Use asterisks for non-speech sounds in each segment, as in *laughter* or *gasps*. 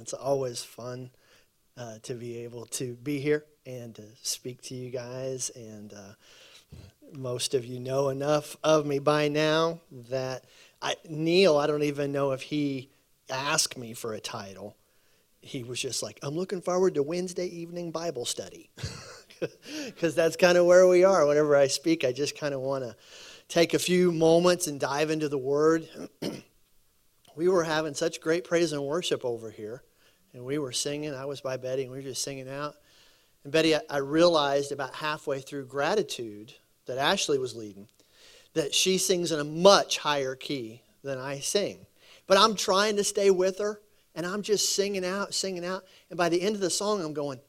It's always fun uh, to be able to be here and to speak to you guys. And uh, most of you know enough of me by now that I, Neil, I don't even know if he asked me for a title. He was just like, I'm looking forward to Wednesday evening Bible study. *laughs* Because that's kind of where we are. Whenever I speak, I just kind of want to take a few moments and dive into the Word. *clears throat* we were having such great praise and worship over here, and we were singing. I was by Betty, and we were just singing out. And Betty, I realized about halfway through gratitude that Ashley was leading that she sings in a much higher key than I sing. But I'm trying to stay with her, and I'm just singing out, singing out. And by the end of the song, I'm going,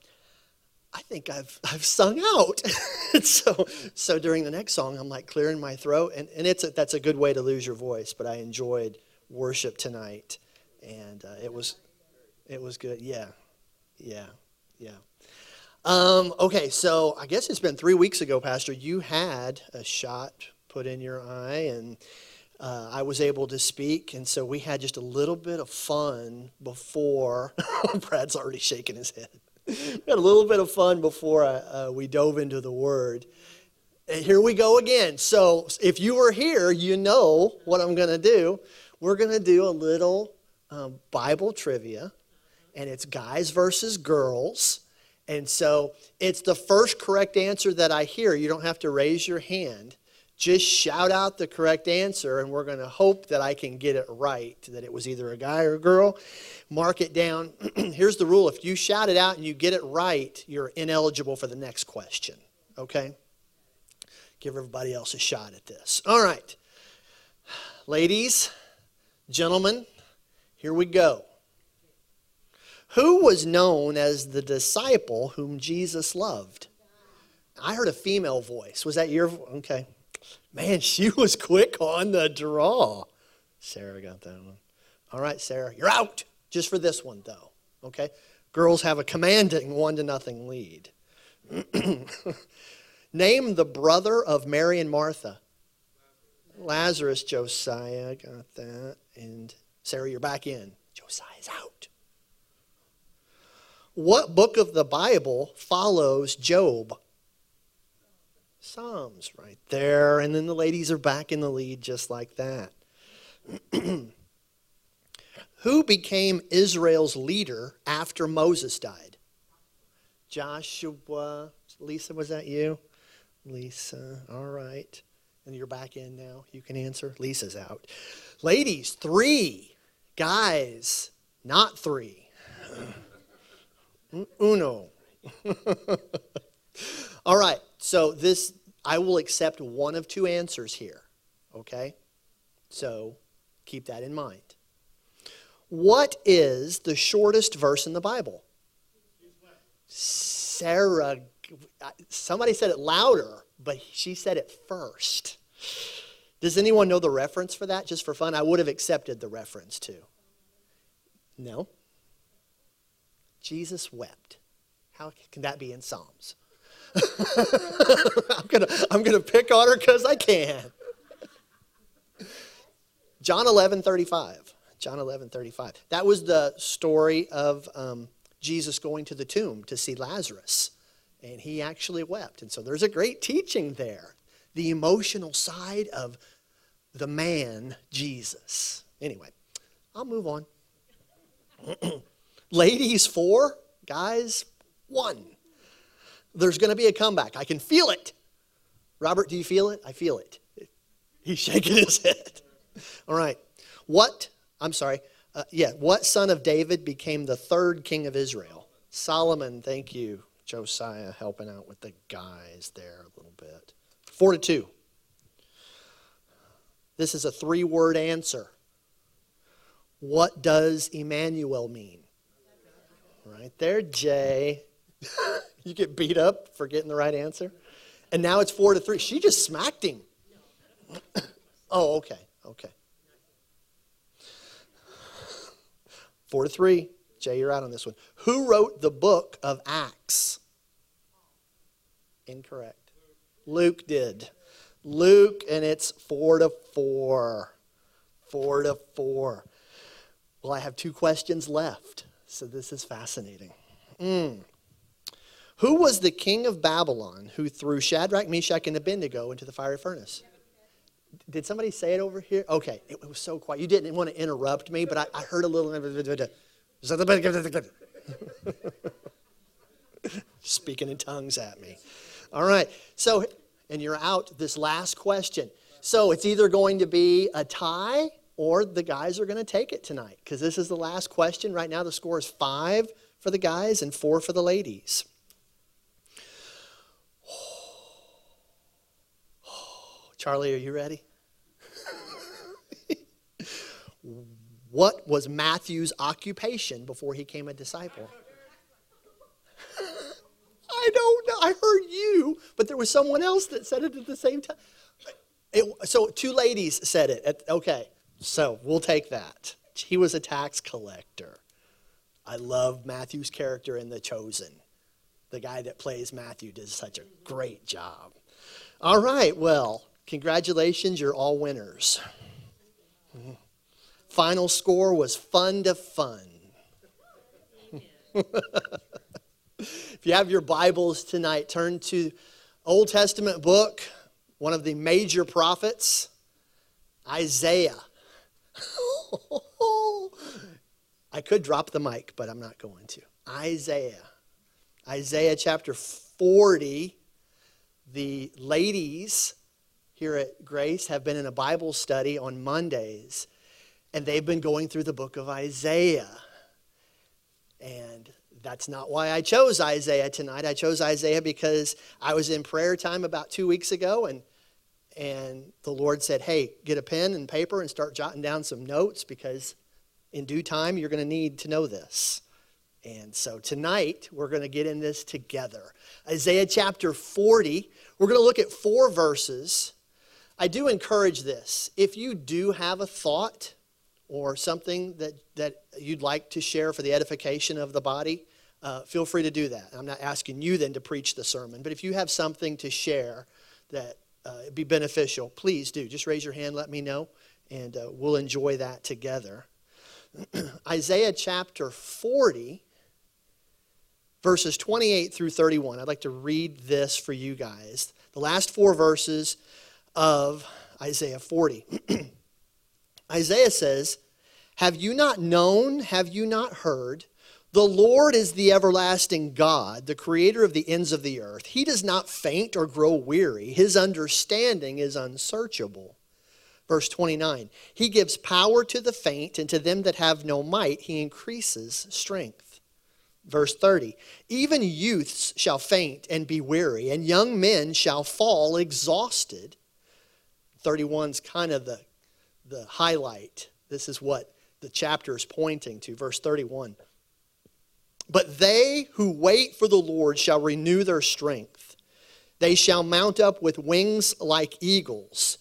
I think I've, I've sung out. *laughs* so, so during the next song, I'm like clearing my throat. And, and it's a, that's a good way to lose your voice, but I enjoyed worship tonight. And uh, it, was, it was good. Yeah, yeah, yeah. Um, okay, so I guess it's been three weeks ago, Pastor. You had a shot put in your eye, and uh, I was able to speak. And so we had just a little bit of fun before. *laughs* Brad's already shaking his head. we had a little bit of fun before uh, uh, we dove into the Word. And here we go again. So if you were here, you know what I'm going to do. We're going to do a little um, Bible trivia, and it's guys versus girls. And so it's the first correct answer that I hear. You don't have to raise your hand. Just shout out the correct answer, and we're going to hope that I can get it right, that it was either a guy or a girl. Mark it down. *clears throat* Here's the rule if you shout it out and you get it right, you're ineligible for the next question. Okay? Give everybody else a shot at this. All right. Ladies, gentlemen, here we go. Who was known as the disciple whom Jesus loved? I heard a female voice. Was that your okay? Man, *laughs* she was quick on the draw. Sarah got that one. All right, Sarah, you're out. Just for this one, though. Okay? Girls have a commanding one to nothing lead. *clears throat* Name the brother of Mary and Martha. Lazarus, Josiah, got that. And Sarah, you're back in. Josiah's out. What book of the Bible follows Job? Psalms, right there. And then the ladies are back in the lead just like that. *clears throat* Who became Israel's leader after Moses died? Joshua. Lisa, was that you? Lisa, all right. And you're back in now. You can answer. Lisa's out. Ladies, three. Guys, not three. *clears throat* Uno. *laughs* All right. So this I will accept one of two answers here. Okay? So keep that in mind. What is the shortest verse in the Bible? Sarah somebody said it louder, but she said it first. Does anyone know the reference for that just for fun? I would have accepted the reference too. No? Jesus wept. How can that be in Psalms? *laughs* I'm going to I'm gonna pick on her because I can. John 11 35. John 11 35. That was the story of um, Jesus going to the tomb to see Lazarus. And he actually wept. And so there's a great teaching there. The emotional side of the man, Jesus. Anyway, I'll move on. *clears throat* Ladies, four. Guys, one. There's going to be a comeback. I can feel it. Robert, do you feel it? I feel it. He's shaking his head. All right. What, I'm sorry, uh, yeah, what son of David became the third king of Israel? Solomon, thank you. Josiah helping out with the guys there a little bit. Four to two. This is a three word answer. What does Emmanuel mean? Right there, Jay. *laughs* you get beat up for getting the right answer. And now it's four to three. She just smacked him. *clears throat* oh, okay, okay. Four to three. Jay, you're out on this one. Who wrote the book of Acts? Incorrect. Luke did. Luke, and it's four to four. Four to four. Well, I have two questions left. So this is fascinating. Mm. Who was the king of Babylon who threw Shadrach, Meshach, and Abednego into the fiery furnace? Did somebody say it over here? Okay, it, was so quiet. You didn't want to interrupt me, but I, I heard a little. *laughs* Speaking in tongues at me. All right, so, and you're out this last question. So it's either going to be a tie or the guys are going to take it tonight because this is the last question. Right now, the score is five for the guys and four for the ladies. *sighs* Charlie, are you ready? *laughs* what was Matthew's occupation before he became a disciple? *laughs* I don't know. I heard you, but there was someone else that said it at the same time. It, so two ladies said it. At, okay, so we'll take that. He was a tax collector. I love Matthew's character in The Chosen. The guy that plays Matthew does such a great job. All right, well, congratulations, you're all winners. Final score was fun to fun. *laughs* if you have your Bibles tonight, turn to Old Testament book, one of the major prophets, Isaiah. *laughs* I could drop the mic, but I'm not going to. Isaiah. Isaiah chapter 40. The ladies here at Grace have been in a Bible study on Mondays, and they've been going through the book of Isaiah. And that's not why I chose Isaiah tonight. I chose Isaiah because I was in prayer time about two weeks ago, and and the Lord said, Hey, get a pen and paper and start jotting down some notes because in due time you're going to need to know this. And so tonight we're going to get in this together. Isaiah chapter 40, we're going to look at four verses. I do encourage this. If you do have a thought or something that, that you'd like to share for the edification of the body, uh, feel free to do that. I'm not asking you then to preach the sermon, but if you have something to share that uh, it'd be beneficial, please do. Just raise your hand, let me know, and uh, we'll enjoy that together. *clears throat* Isaiah chapter 40, verses 28 through 31. I'd like to read this for you guys. The last four verses of Isaiah 40. *clears throat* Isaiah says, Have you not known? Have you not heard? The Lord is the everlasting God, the creator of the ends of the earth. He does not faint or grow weary. His understanding is unsearchable. Verse 29 He gives power to the faint, and to them that have no might, He increases strength. Verse 30 Even youths shall faint and be weary, and young men shall fall exhausted. 31 is kind of the, the highlight. This is what the chapter is pointing to. Verse 31. But they who wait for the Lord shall renew their strength. They shall mount up with wings like eagles.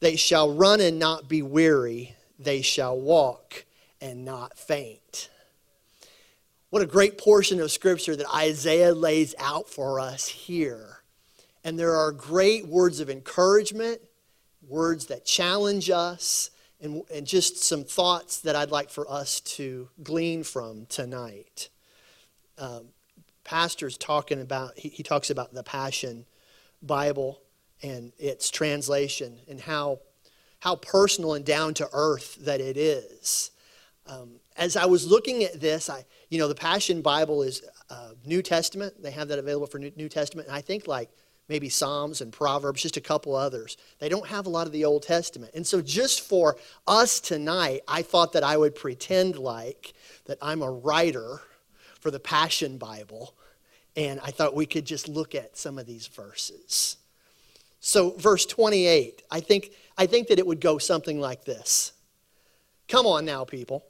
They shall run and not be weary. They shall walk and not faint. What a great portion of scripture that Isaiah lays out for us here. And there are great words of encouragement, words that challenge us, and, and just some thoughts that I'd like for us to glean from tonight um, pastor's talking about, he, he talks about the Passion Bible and its translation and how, how personal and down to earth that it is. Um, as I was looking at this, I, you know, the Passion Bible is uh, New Testament. They have that available for New, New Testament. And I think like maybe Psalms and Proverbs, just a couple others. They don't have a lot of the Old Testament. And so, just for us tonight, I thought that I would pretend like that I'm a writer for the Passion Bible, and I thought we could just look at some of these verses. So, verse 28, I think, I think that it would go something like this Come on now, people.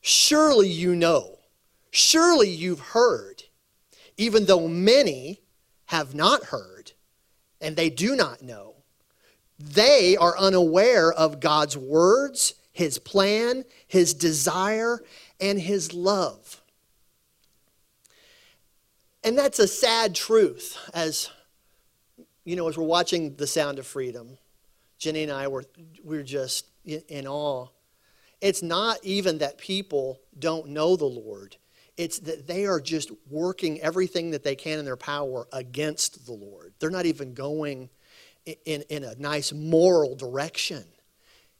Surely you know, surely you've heard, even though many have not heard and they do not know. They are unaware of God's words, His plan, His desire, and His love. And that's a sad truth as you know, as we're watching The Sound of Freedom, Jenny and I were we're just in awe. It's not even that people don't know the Lord, it's that they are just working everything that they can in their power against the Lord. They're not even going in, in a nice moral direction.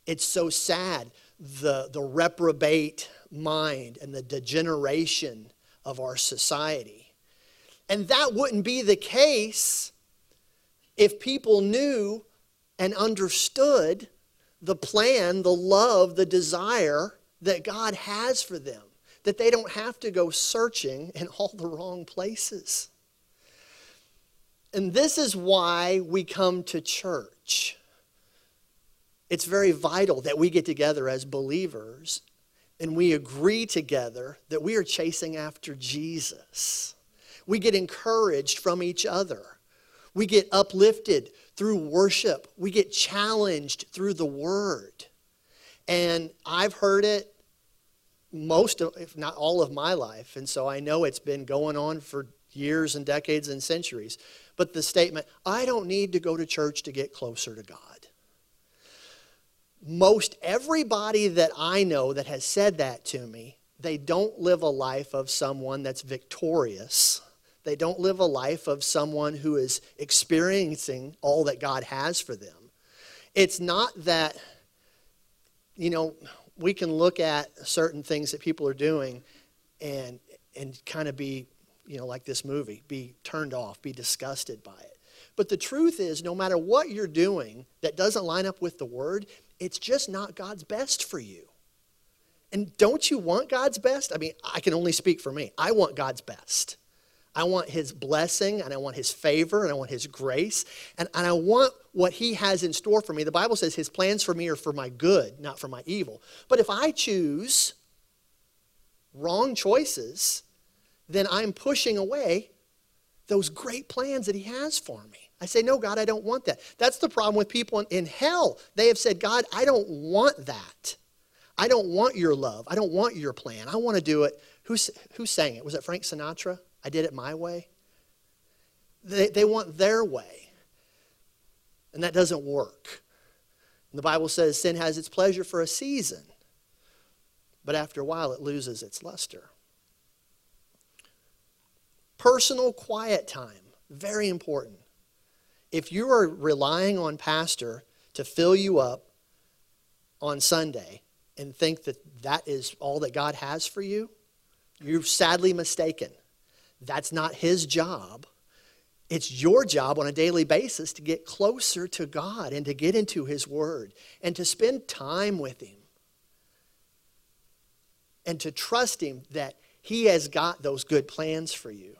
It's so sad the, the reprobate mind and the degeneration of our society. And that wouldn't be the case if people knew and understood the plan, the love, the desire that God has for them, that they don't have to go searching in all the wrong places. And this is why we come to church. It's very vital that we get together as believers and we agree together that we are chasing after Jesus. We get encouraged from each other. We get uplifted through worship. We get challenged through the word. And I've heard it most of, if not all of my life. And so I know it's been going on for years and decades and centuries. But the statement, I don't need to go to church to get closer to God. Most everybody that I know that has said that to me, they don't live a life of someone that's victorious they don't live a life of someone who is experiencing all that God has for them. It's not that, you know, we can look at certain things that people are doing and, and kind of be, you know, like this movie, be turned off, be disgusted by it. But the truth is, no matter what you're doing that doesn't line up with the word, it's just not God's best for you. And don't you want God's best? I mean, I can only speak for me. I want God's best. I want his blessing and I want his favor and I want his grace and, and I want what he has in store for me. The Bible says his plans for me are for my good, not for my evil. But if I choose wrong choices, then I'm pushing away those great plans that he has for me. I say, No, God, I don't want that. That's the problem with people in, in hell. They have said, God, I don't want that. I don't want your love. I don't want your plan. I want to do it. Who's, who sang it? Was it Frank Sinatra? I did it my way. They, they want their way. And that doesn't work. And the Bible says sin has its pleasure for a season, but after a while it loses its luster. Personal quiet time, very important. If you are relying on pastor to fill you up on Sunday and think that that is all that God has for you, you're sadly mistaken. That's not his job. It's your job on a daily basis to get closer to God and to get into his word and to spend time with him and to trust him that he has got those good plans for you.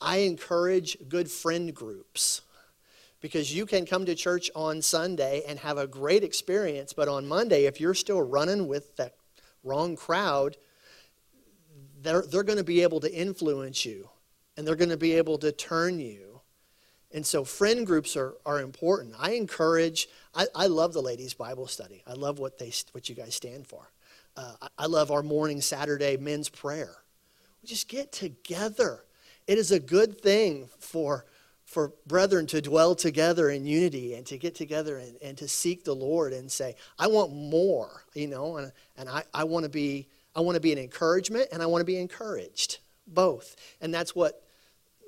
I encourage good friend groups because you can come to church on Sunday and have a great experience, but on Monday, if you're still running with that wrong crowd, they're, they're going to be able to influence you and they're going to be able to turn you. And so, friend groups are, are important. I encourage, I, I love the ladies' Bible study. I love what, they, what you guys stand for. Uh, I, I love our morning Saturday men's prayer. We just get together. It is a good thing for, for brethren to dwell together in unity and to get together and, and to seek the Lord and say, I want more, you know, and, and I, I want to be I want to be an encouragement and I want to be encouraged. Both. And that's what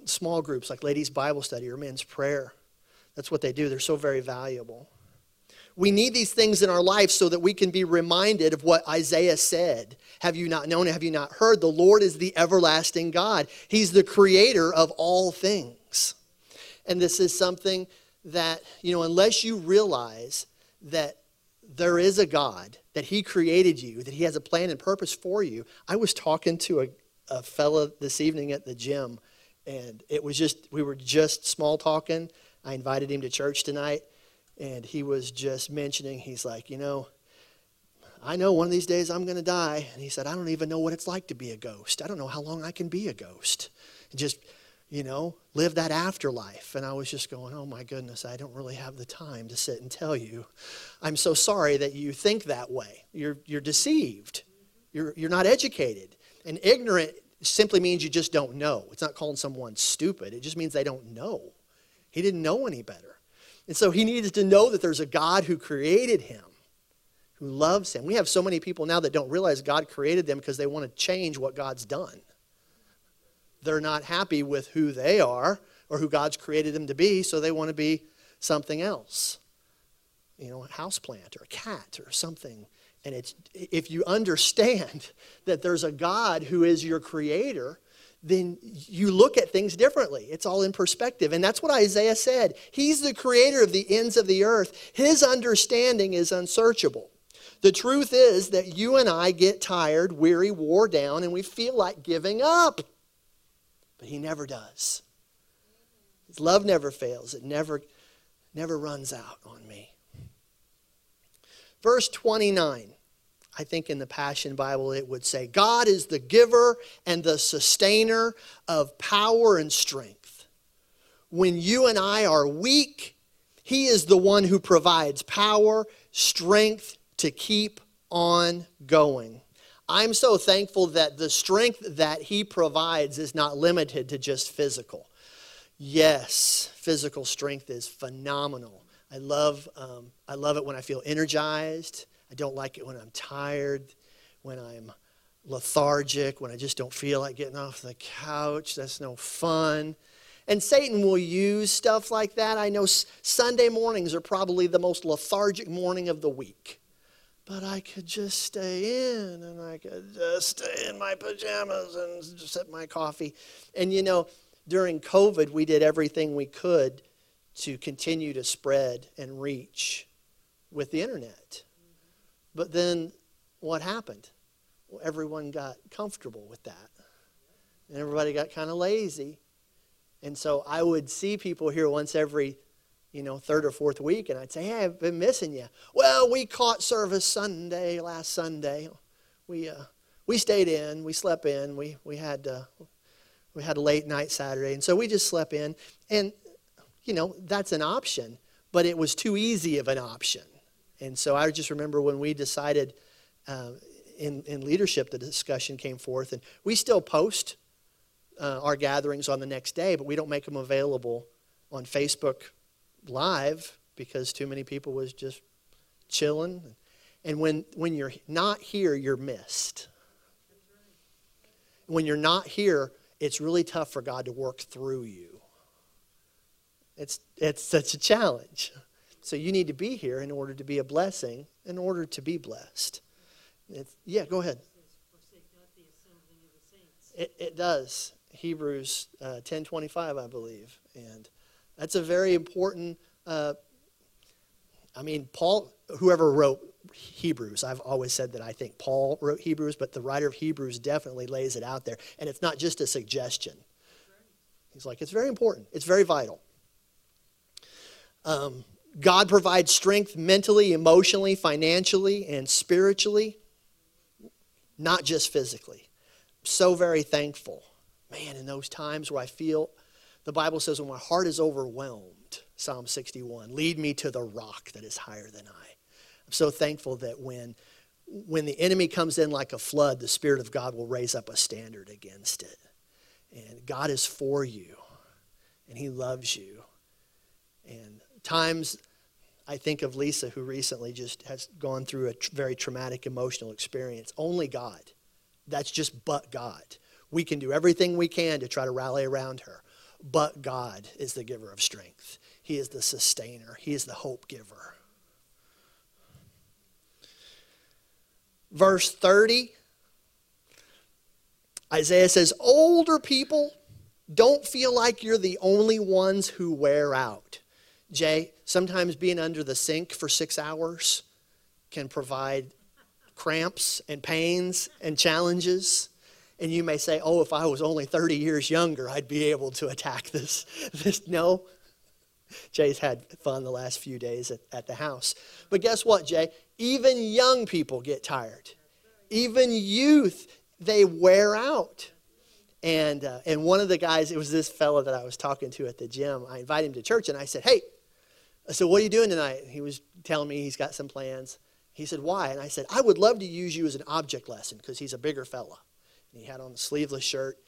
small groups like ladies' Bible study or men's prayer, that's what they do. They're so very valuable. We need these things in our life so that we can be reminded of what Isaiah said. Have you not known? Have you not heard? The Lord is the everlasting God. He's the creator of all things. And this is something that, you know, unless you realize that there is a God, that He created you, that He has a plan and purpose for you. I was talking to a, a fella this evening at the gym, and it was just, we were just small talking. I invited him to church tonight, and he was just mentioning, he's like, you know, I know one of these days I'm going to die. And he said, I don't even know what it's like to be a ghost. I don't know how long I can be a ghost. And just you know, live that afterlife. And I was just going, oh my goodness, I don't really have the time to sit and tell you. I'm so sorry that you think that way. You're, you're deceived, you're, you're not educated. And ignorant simply means you just don't know. It's not calling someone stupid, it just means they don't know. He didn't know any better. And so he needed to know that there's a God who created him, who loves him. We have so many people now that don't realize God created them because they want to change what God's done. They're not happy with who they are or who God's created them to be, so they want to be something else. You know, a houseplant or a cat or something. And it's if you understand *laughs* that there's a God who is your creator, then you look at things differently. It's all in perspective. And that's what Isaiah said. He's the creator of the ends of the earth. His understanding is unsearchable. The truth is that you and I get tired, weary, wore down, and we feel like giving up. But he never does. His love never fails. It never never runs out on me. Verse 29. I think in the Passion Bible it would say, God is the giver and the sustainer of power and strength. When you and I are weak, He is the one who provides power, strength to keep on going. I'm so thankful that the strength that He provides is not limited to just physical. Yes, physical strength is phenomenal. I love, um, I love it when I feel energized. I don't like it when I'm tired, when I'm lethargic, when I just don't feel like getting off the couch. That's no fun. And Satan will use stuff like that. I know Sunday mornings are probably the most lethargic morning of the week. But I could just stay in and I could just stay in my pajamas and sip my coffee. And you know, during COVID, we did everything we could to continue to spread and reach with the internet. But then what happened? Well, everyone got comfortable with that. And everybody got kind of lazy. And so I would see people here once every, you know, third or fourth week, and I'd say, Hey, I've been missing you. Well, we caught service Sunday, last Sunday. We, uh, we stayed in, we slept in, we, we, had, uh, we had a late night Saturday, and so we just slept in. And, you know, that's an option, but it was too easy of an option. And so I just remember when we decided uh, in, in leadership, the discussion came forth, and we still post uh, our gatherings on the next day, but we don't make them available on Facebook Live because too many people was just chilling. And when, when you're not here, you're missed. When you're not here, it's really tough for God to work through you. It's, it's such a challenge. So you need to be here in order to be a blessing, in order to be blessed. It's, yeah, go ahead. It, it does. Hebrews uh, 10.25, I believe. And that's a very important, uh, I mean, Paul, whoever wrote Hebrews, I've always said that I think Paul wrote Hebrews, but the writer of Hebrews definitely lays it out there. And it's not just a suggestion. He's like, it's very important. It's very vital. Um, God provides strength mentally, emotionally, financially, and spiritually, not just physically. So very thankful. Man, in those times where I feel, the Bible says, when my heart is overwhelmed, Psalm 61, lead me to the rock that is higher than I. I'm so thankful that when, when the enemy comes in like a flood, the Spirit of God will raise up a standard against it. And God is for you, and He loves you. And times I think of Lisa, who recently just has gone through a tr- very traumatic emotional experience. Only God. That's just but God. We can do everything we can to try to rally around her, but God is the giver of strength. He is the sustainer, He is the hope giver. Verse 30, Isaiah says, Older people, don't feel like you're the only ones who wear out. Jay, sometimes being under the sink for six hours can provide cramps and pains and challenges. And you may say, oh, if I was only 30 years younger, I'd be able to attack this. *laughs* this. No. Jay's had fun the last few days at, at the house. But guess what, Jay? Even young people get tired. Even youth, they wear out. And, uh, and one of the guys, it was this fellow that I was talking to at the gym. I invited him to church and I said, hey, I said, What are you doing tonight? He was telling me he's got some plans. He said, Why? And I said, I would love to use you as an object lesson because he's a bigger fella. He had on a sleeveless shirt.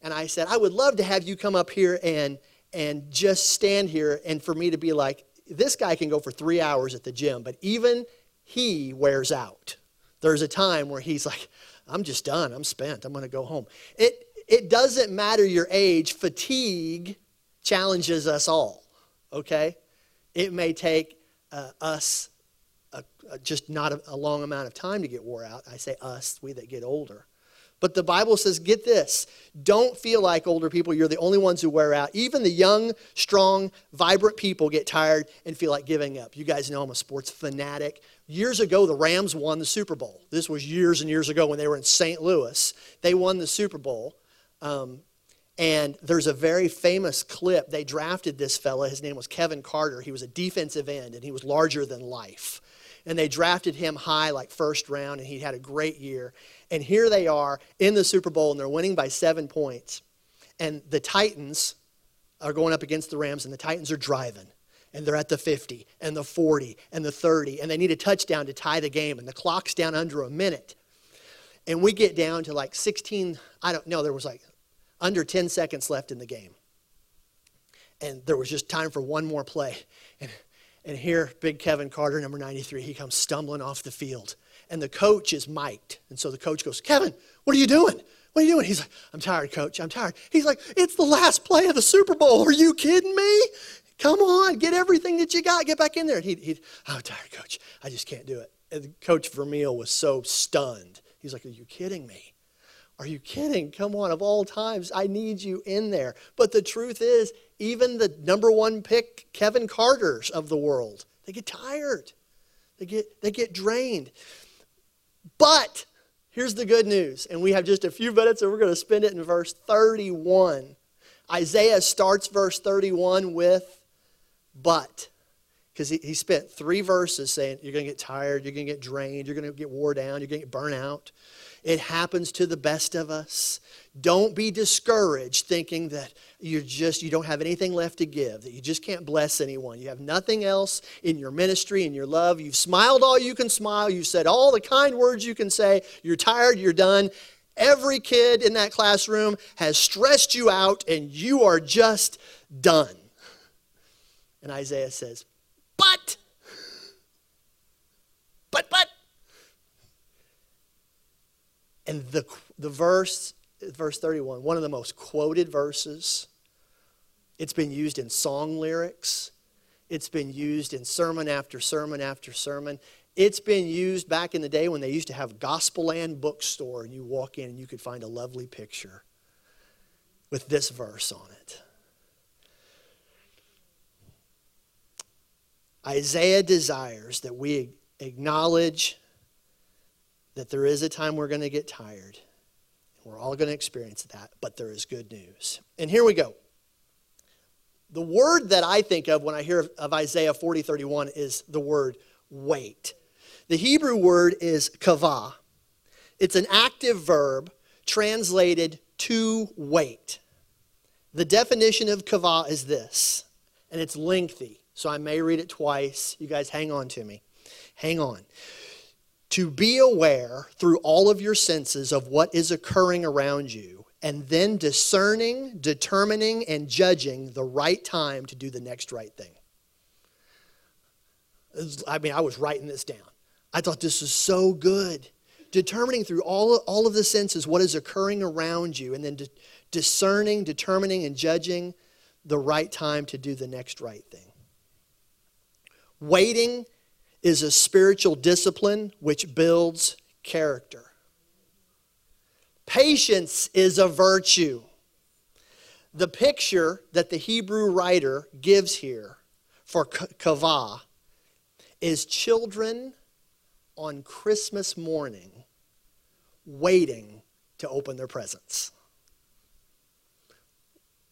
And I said, I would love to have you come up here and, and just stand here and for me to be like, this guy can go for three hours at the gym, but even he wears out. There's a time where he's like, I'm just done. I'm spent. I'm going to go home. It, it doesn't matter your age, fatigue challenges us all, okay? It may take uh, us a, a, just not a, a long amount of time to get wore out. I say us, we that get older. But the Bible says, get this don't feel like older people, you're the only ones who wear out. Even the young, strong, vibrant people get tired and feel like giving up. You guys know I'm a sports fanatic. Years ago, the Rams won the Super Bowl. This was years and years ago when they were in St. Louis. They won the Super Bowl. Um, and there's a very famous clip. They drafted this fella. His name was Kevin Carter. He was a defensive end and he was larger than life. And they drafted him high, like first round, and he had a great year. And here they are in the Super Bowl, and they're winning by seven points. And the Titans are going up against the Rams, and the Titans are driving. And they're at the 50, and the 40, and the 30, and they need a touchdown to tie the game, and the clock's down under a minute. And we get down to like 16, I don't know, there was like under 10 seconds left in the game. And there was just time for one more play. And, and here, big Kevin Carter, number 93, he comes stumbling off the field and the coach is mic'd. And so the coach goes, Kevin, what are you doing? What are you doing? He's like, I'm tired, coach. I'm tired. He's like, it's the last play of the Super Bowl. Are you kidding me? Come on, get everything that you got. Get back in there. And he'd, he'd I'm tired, coach. I just can't do it. And Coach Vermeil was so stunned. He's like, Are you kidding me? Are you kidding? Come on, of all times, I need you in there. But the truth is, even the number one pick, Kevin Carter's of the world, they get tired. They get, they get drained. But here's the good news, and we have just a few minutes, and we're going to spend it in verse 31. Isaiah starts verse 31 with, but. Because he, he spent three verses saying, You're going to get tired, you're going to get drained, you're going to get wore down, you're going to get burnt out. It happens to the best of us. Don't be discouraged thinking that you're just you don't have anything left to give, that you just can't bless anyone. You have nothing else in your ministry and your love. You've smiled all you can smile, you've said all the kind words you can say. You're tired, you're done. Every kid in that classroom has stressed you out and you are just done. And Isaiah says, "But but but and the, the verse, verse 31, one of the most quoted verses. It's been used in song lyrics. It's been used in sermon after sermon after sermon. It's been used back in the day when they used to have Gospelland bookstore and you walk in and you could find a lovely picture with this verse on it. Isaiah desires that we acknowledge that there is a time we're going to get tired. We're all going to experience that, but there is good news. And here we go. The word that I think of when I hear of Isaiah 40 31 is the word wait. The Hebrew word is kavah. It's an active verb translated to wait. The definition of kavah is this, and it's lengthy, so I may read it twice. You guys hang on to me. Hang on to be aware through all of your senses of what is occurring around you, and then discerning, determining, and judging the right time to do the next right thing. I mean, I was writing this down. I thought this is so good. Determining through all, all of the senses what is occurring around you, and then de- discerning, determining, and judging the right time to do the next right thing. Waiting is a spiritual discipline which builds character. Patience is a virtue. The picture that the Hebrew writer gives here for kavah is children on Christmas morning waiting to open their presents.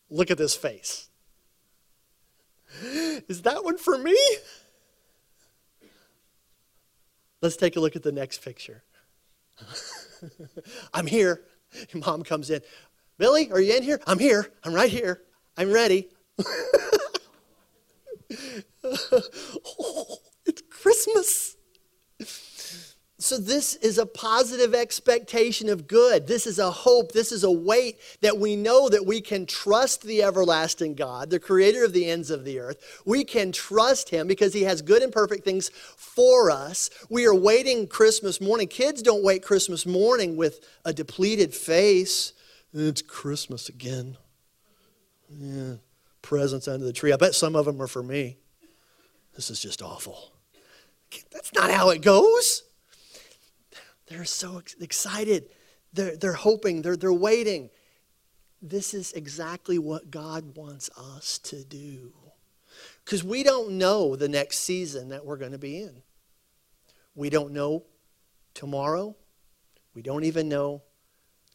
Look at this face. *gasps* Is that one for me? Let's take a look at the next picture. *laughs* I'm here. Mom comes in. Billy, are you in here? I'm here. I'm right here. I'm ready. *laughs* oh, it's Christmas. So, this is a positive expectation of good. This is a hope. This is a wait that we know that we can trust the everlasting God, the creator of the ends of the earth. We can trust him because he has good and perfect things for us. We are waiting Christmas morning. Kids don't wait Christmas morning with a depleted face. It's Christmas again. Yeah, presents under the tree. I bet some of them are for me. This is just awful. That's not how it goes. They're so excited. They're, they're hoping, they're, they're waiting. This is exactly what God wants us to do. Because we don't know the next season that we're going to be in. We don't know tomorrow. We don't even know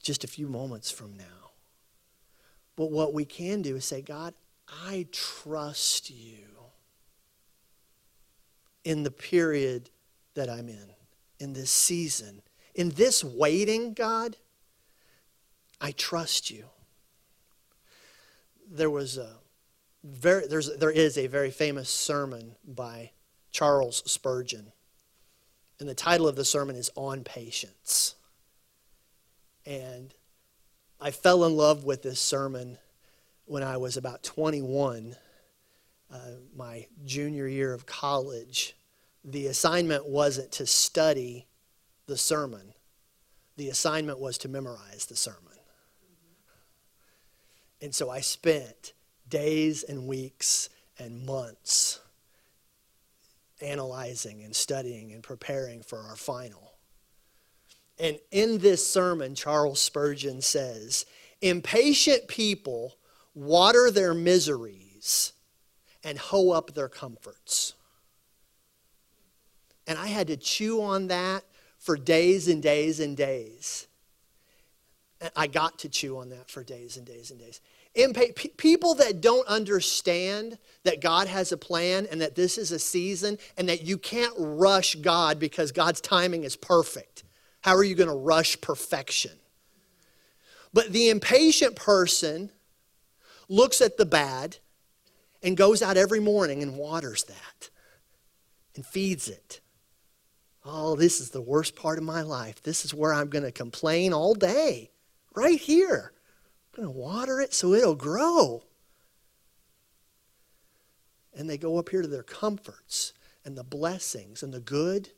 just a few moments from now. But what we can do is say, God, I trust you in the period that I'm in, in this season, in this waiting, God. I trust you. There was a very there's there is a very famous sermon by Charles Spurgeon. And the title of the sermon is On Patience. And I fell in love with this sermon when I was about 21, uh, my junior year of college. The assignment wasn't to study the sermon, the assignment was to memorize the sermon. And so I spent days and weeks and months analyzing and studying and preparing for our final. And in this sermon, Charles Spurgeon says, Impatient people water their miseries and hoe up their comforts. And I had to chew on that for days and days and days. I got to chew on that for days and days and days. Impa- people that don't understand that God has a plan and that this is a season and that you can't rush God because God's timing is perfect. How are you going to rush perfection? But the impatient person looks at the bad and goes out every morning and waters that and feeds it. Oh, this is the worst part of my life. This is where I'm going to complain all day, right here. I'm going to water it so it'll grow. And they go up here to their comforts and the blessings and the good,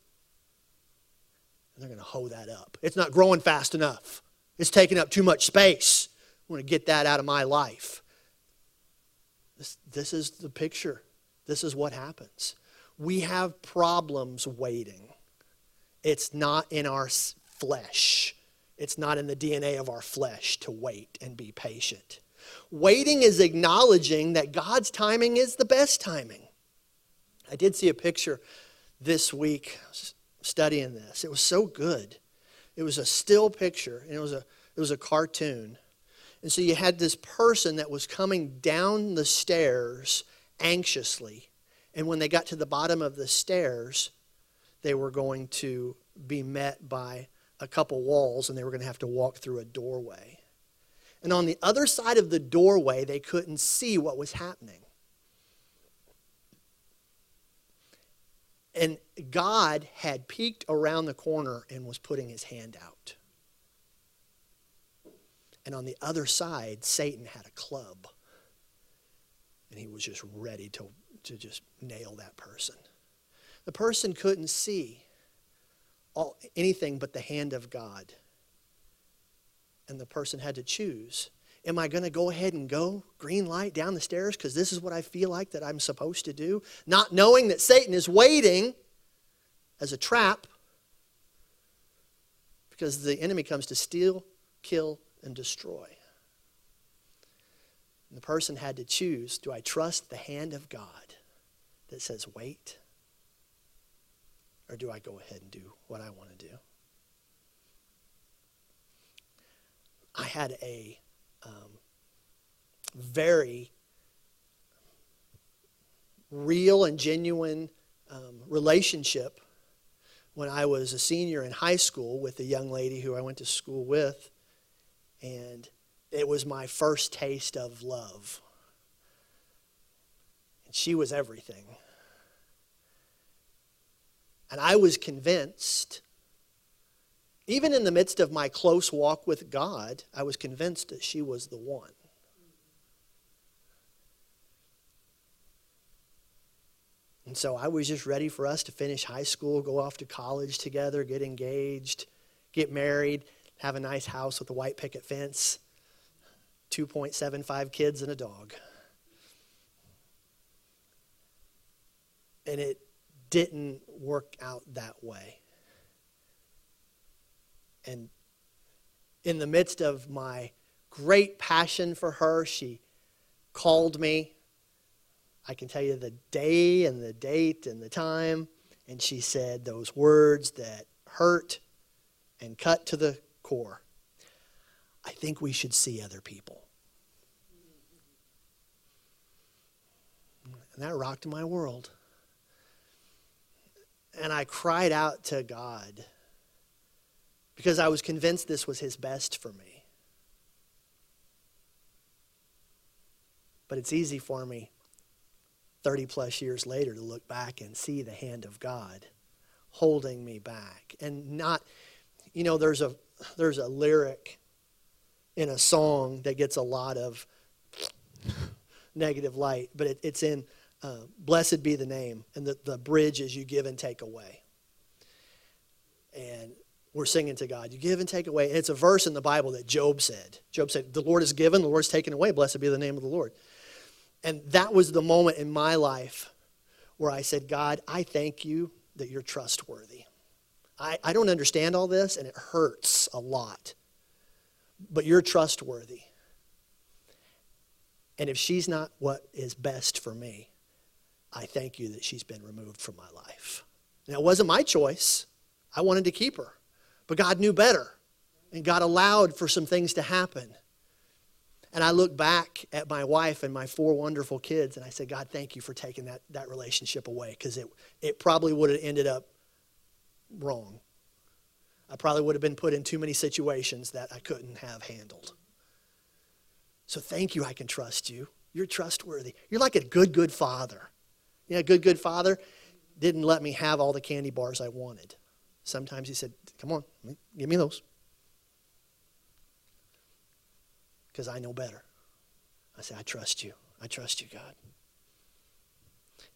and they're going to hoe that up. It's not growing fast enough, it's taking up too much space. I want to get that out of my life. This, this is the picture. This is what happens. We have problems waiting. It's not in our flesh, it's not in the DNA of our flesh to wait and be patient. Waiting is acknowledging that God's timing is the best timing. I did see a picture this week studying this. It was so good. It was a still picture, and it was a, it was a cartoon. And so you had this person that was coming down the stairs anxiously. And when they got to the bottom of the stairs, they were going to be met by a couple walls and they were going to have to walk through a doorway. And on the other side of the doorway, they couldn't see what was happening. And God had peeked around the corner and was putting his hand out. And on the other side, Satan had a club. And he was just ready to, to just nail that person. The person couldn't see all, anything but the hand of God. And the person had to choose Am I going to go ahead and go green light down the stairs because this is what I feel like that I'm supposed to do? Not knowing that Satan is waiting as a trap because the enemy comes to steal, kill, and destroy. And the person had to choose do I trust the hand of God that says, wait? Or do I go ahead and do what I want to do? I had a um, very real and genuine um, relationship when I was a senior in high school with a young lady who I went to school with. And it was my first taste of love. And she was everything. And I was convinced even in the midst of my close walk with God, I was convinced that she was the one. And so I was just ready for us to finish high school, go off to college together, get engaged, get married, have a nice house with a white picket fence, 2.75 kids and a dog. And it didn't work out that way. And in the midst of my great passion for her, she called me I can tell you the day and the date and the time. And she said those words that hurt and cut to the core. I think we should see other people. And that rocked my world. And I cried out to God because I was convinced this was His best for me. But it's easy for me 30 plus years later to look back and see the hand of God holding me back and not you know there's a there's a lyric in a song that gets a lot of *laughs* negative light but it, it's in uh, blessed be the name and the, the bridge is you give and take away and we're singing to god you give and take away and it's a verse in the bible that job said job said the lord is given the lord's taken away blessed be the name of the lord and that was the moment in my life where I said, God, I thank you that you're trustworthy. I, I don't understand all this, and it hurts a lot. But you're trustworthy. And if she's not what is best for me, I thank you that she's been removed from my life. Now, it wasn't my choice. I wanted to keep her. But God knew better. And God allowed for some things to happen. And I look back at my wife and my four wonderful kids, and I say, God, thank you for taking that, that relationship away because it, it probably would have ended up wrong. I probably would have been put in too many situations that I couldn't have handled. So thank you, I can trust you. You're trustworthy. You're like a good, good father. You know, good, good father didn't let me have all the candy bars I wanted. Sometimes he said, Come on, give me those. because I know better. I said, I trust you. I trust you, God.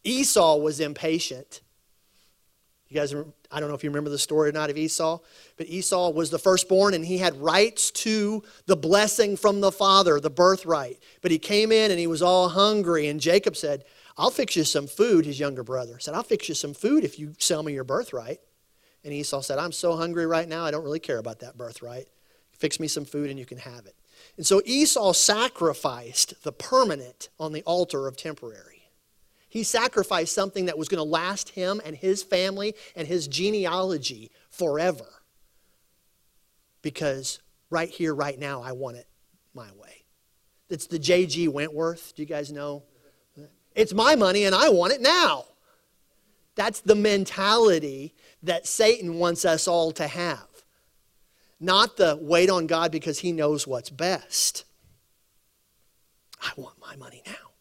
Esau was impatient. You guys, I don't know if you remember the story or not of Esau, but Esau was the firstborn and he had rights to the blessing from the father, the birthright. But he came in and he was all hungry, and Jacob said, I'll fix you some food, his younger brother said, I'll fix you some food if you sell me your birthright. And Esau said, I'm so hungry right now, I don't really care about that birthright. Fix me some food and you can have it. And so Esau sacrificed the permanent on the altar of temporary. He sacrificed something that was going to last him and his family and his genealogy forever. Because right here, right now, I want it my way. It's the J.G. Wentworth. Do you guys know? It's my money and I want it now. That's the mentality that Satan wants us all to have not the wait on God because He knows what's best. I want my money now.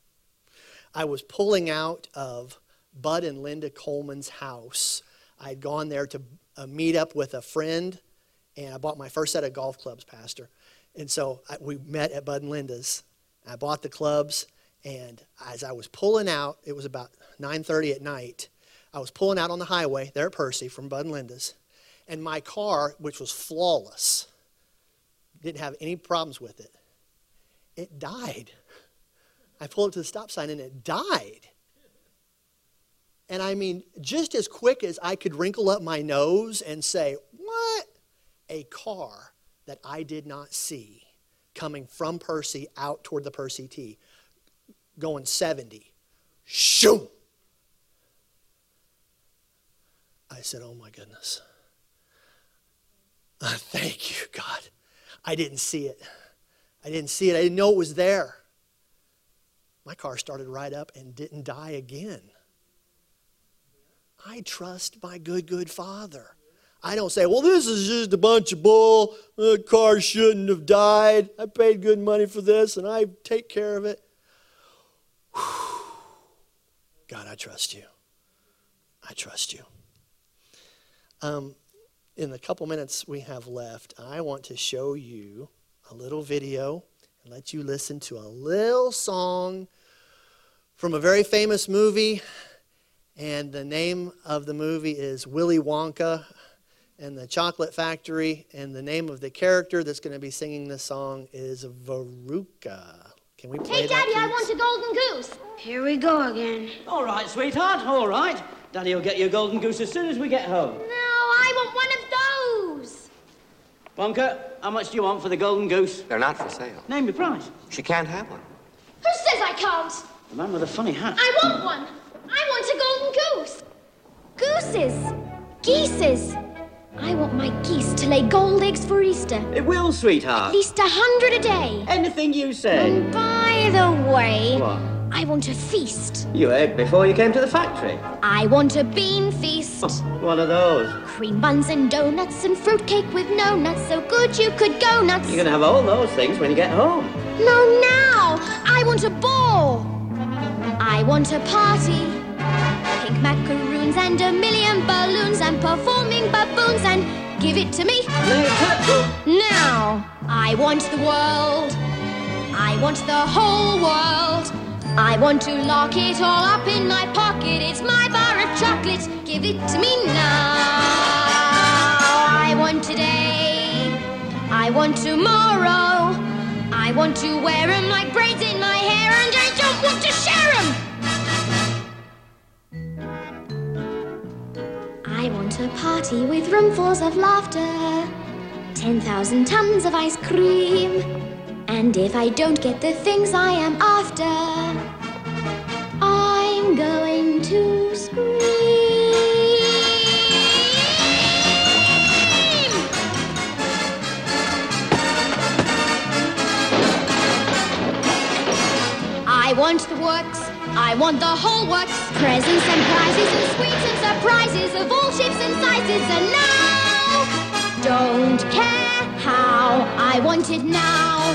I was pulling out of Bud and Linda Coleman's house. I'd gone there to uh, meet up with a friend, and I bought my first set of golf clubs, Pastor. And so I, we met at Bud and Linda's. I bought the clubs, and as I was pulling out, it was about 9:30 at night. I was pulling out on the highway there at Percy from Bud and Linda's, and my car, which was flawless, didn't have any problems with it, it died. I pulled up to the stop sign and it died. And I mean, just as quick as I could wrinkle up my nose and say, What? A car that I did not see coming from Percy out toward the Percy T, going 70. Shoo! I said, Oh my goodness. *laughs* Thank you, God. I didn't see it. I didn't see it. I didn't know it was there. My car started right up and didn't die again. I trust my good, good Father. I don't say, well, this is just a bunch of bull. The car shouldn't have died. I paid good money for this and I take care of it. *sighs* God, I trust you. I trust you. Um, in the couple minutes we have left, I want to show you a little video and let you listen to a little song from a very famous movie. And the name of the movie is Willy Wonka and the Chocolate Factory. And the name of the character that's going to be singing this song is Veruca. Can we play Hey, that, Daddy, I want a golden goose. Here we go again. All right, sweetheart, all right. Daddy will get you a golden goose as soon as we get home. No, I want one of those. Wonka, how much do you want for the golden goose? They're not for sale. Name the price. She can't have one. Who says I can't? The man with a funny hat. I want one. I want a golden goose. Gooses. Geeses. I want my geese to lay gold eggs for Easter. It will, sweetheart. At least a hundred a day. Anything you say. And by the way, What? I want a feast. You ate before you came to the factory. I want a bean feast. Oh, what one of those. Cream buns and donuts and fruitcake with no nuts, so good you could go nuts. You're gonna have all those things when you get home. No, now! I want a ball! I want a party. Pink macaroons and a million balloons and performing baboons and give it to me. Now! I want the world. I want the whole world. I want to lock it all up in my pocket. It's my bar of chocolates. Give it to me now. I want today. I want tomorrow. I want to wear 'em like braids in my hair, and I don't want to share 'em. I want a party with roomfuls of laughter, 10,000 tons of ice cream. And if I don't get the things I am after, I'm going to scream. I want the whole works. Presents and prizes and sweets and surprises of all shapes and sizes. And now, don't care how I want it now.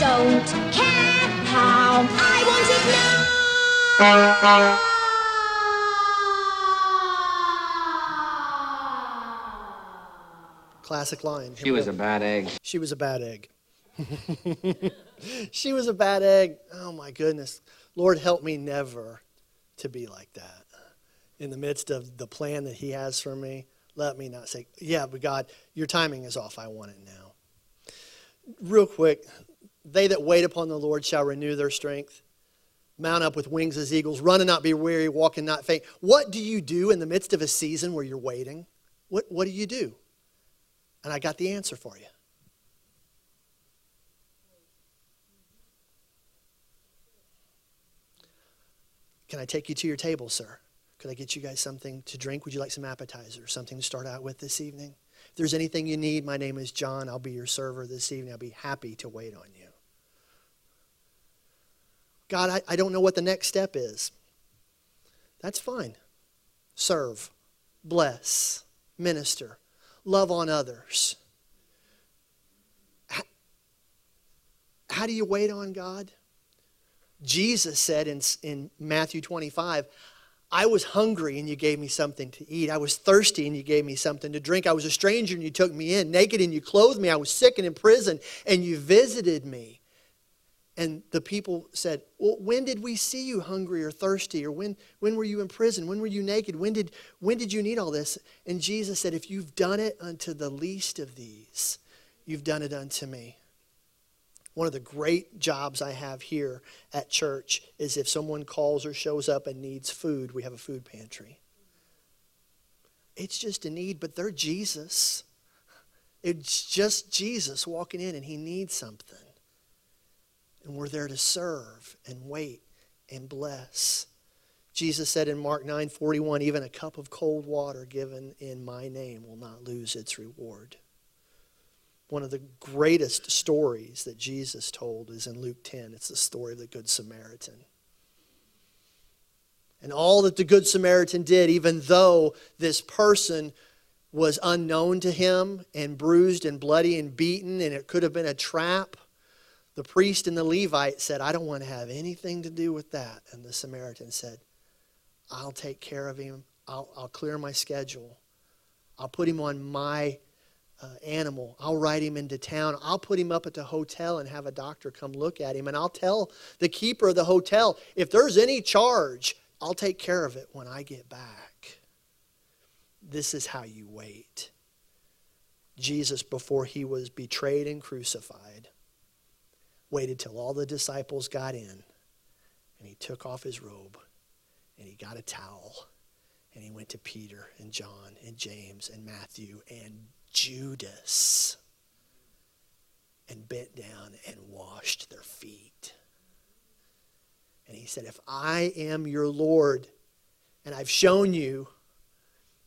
Don't care how I want it now. Classic line. She was a bad egg. She was a bad egg. *laughs* she was a bad egg. Oh my goodness. Lord, help me never to be like that. In the midst of the plan that He has for me, let me not say, Yeah, but God, your timing is off. I want it now. Real quick, they that wait upon the Lord shall renew their strength, mount up with wings as eagles, run and not be weary, walk and not faint. What do you do in the midst of a season where you're waiting? What, what do you do? And I got the answer for you. Can I take you to your table, sir? Could I get you guys something to drink? Would you like some appetizers, something to start out with this evening? If there's anything you need, my name is John. I'll be your server this evening. I'll be happy to wait on you. God, I, I don't know what the next step is. That's fine. Serve, bless, minister, love on others. How, how do you wait on God? Jesus said in, in Matthew 25, I was hungry and you gave me something to eat. I was thirsty and you gave me something to drink. I was a stranger and you took me in. Naked and you clothed me. I was sick and in prison and you visited me. And the people said, Well, when did we see you hungry or thirsty? Or when, when were you in prison? When were you naked? When did, when did you need all this? And Jesus said, If you've done it unto the least of these, you've done it unto me. One of the great jobs I have here at church is if someone calls or shows up and needs food, we have a food pantry. It's just a need, but they're Jesus. It's just Jesus walking in and he needs something. And we're there to serve and wait and bless. Jesus said in Mark 9 41, even a cup of cold water given in my name will not lose its reward. One of the greatest stories that Jesus told is in Luke 10. It's the story of the Good Samaritan. And all that the Good Samaritan did, even though this person was unknown to him and bruised and bloody and beaten, and it could have been a trap, the priest and the Levite said, I don't want to have anything to do with that. And the Samaritan said, I'll take care of him, I'll, I'll clear my schedule. I'll put him on my uh, animal. I'll ride him into town. I'll put him up at the hotel and have a doctor come look at him. And I'll tell the keeper of the hotel if there's any charge, I'll take care of it when I get back. This is how you wait. Jesus, before he was betrayed and crucified, waited till all the disciples got in and he took off his robe and he got a towel and he went to Peter and John and James and Matthew and Judas and bent down and washed their feet. And he said, If I am your Lord and I've shown you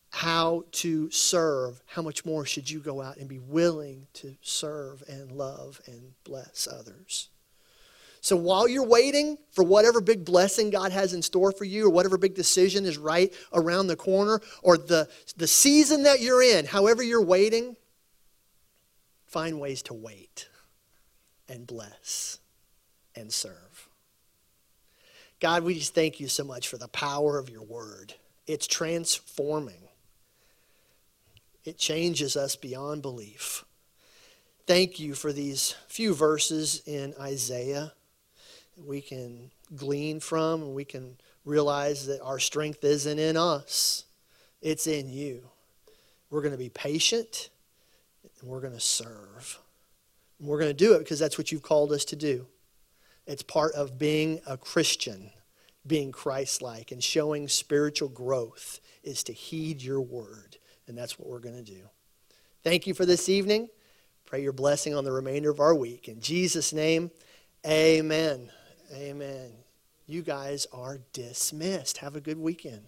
how to serve, how much more should you go out and be willing to serve and love and bless others? So while you're waiting for whatever big blessing God has in store for you, or whatever big decision is right around the corner, or the, the season that you're in, however you're waiting, find ways to wait and bless and serve. God, we just thank you so much for the power of your word. It's transforming, it changes us beyond belief. Thank you for these few verses in Isaiah we can glean from and we can realize that our strength isn't in us, it's in you. We're going to be patient and we're going to serve. And we're going to do it because that's what you've called us to do. It's part of being a Christian, being Christ like, and showing spiritual growth is to heed your word. And that's what we're going to do. Thank you for this evening. Pray your blessing on the remainder of our week. In Jesus' name, amen. Amen. You guys are dismissed. Have a good weekend.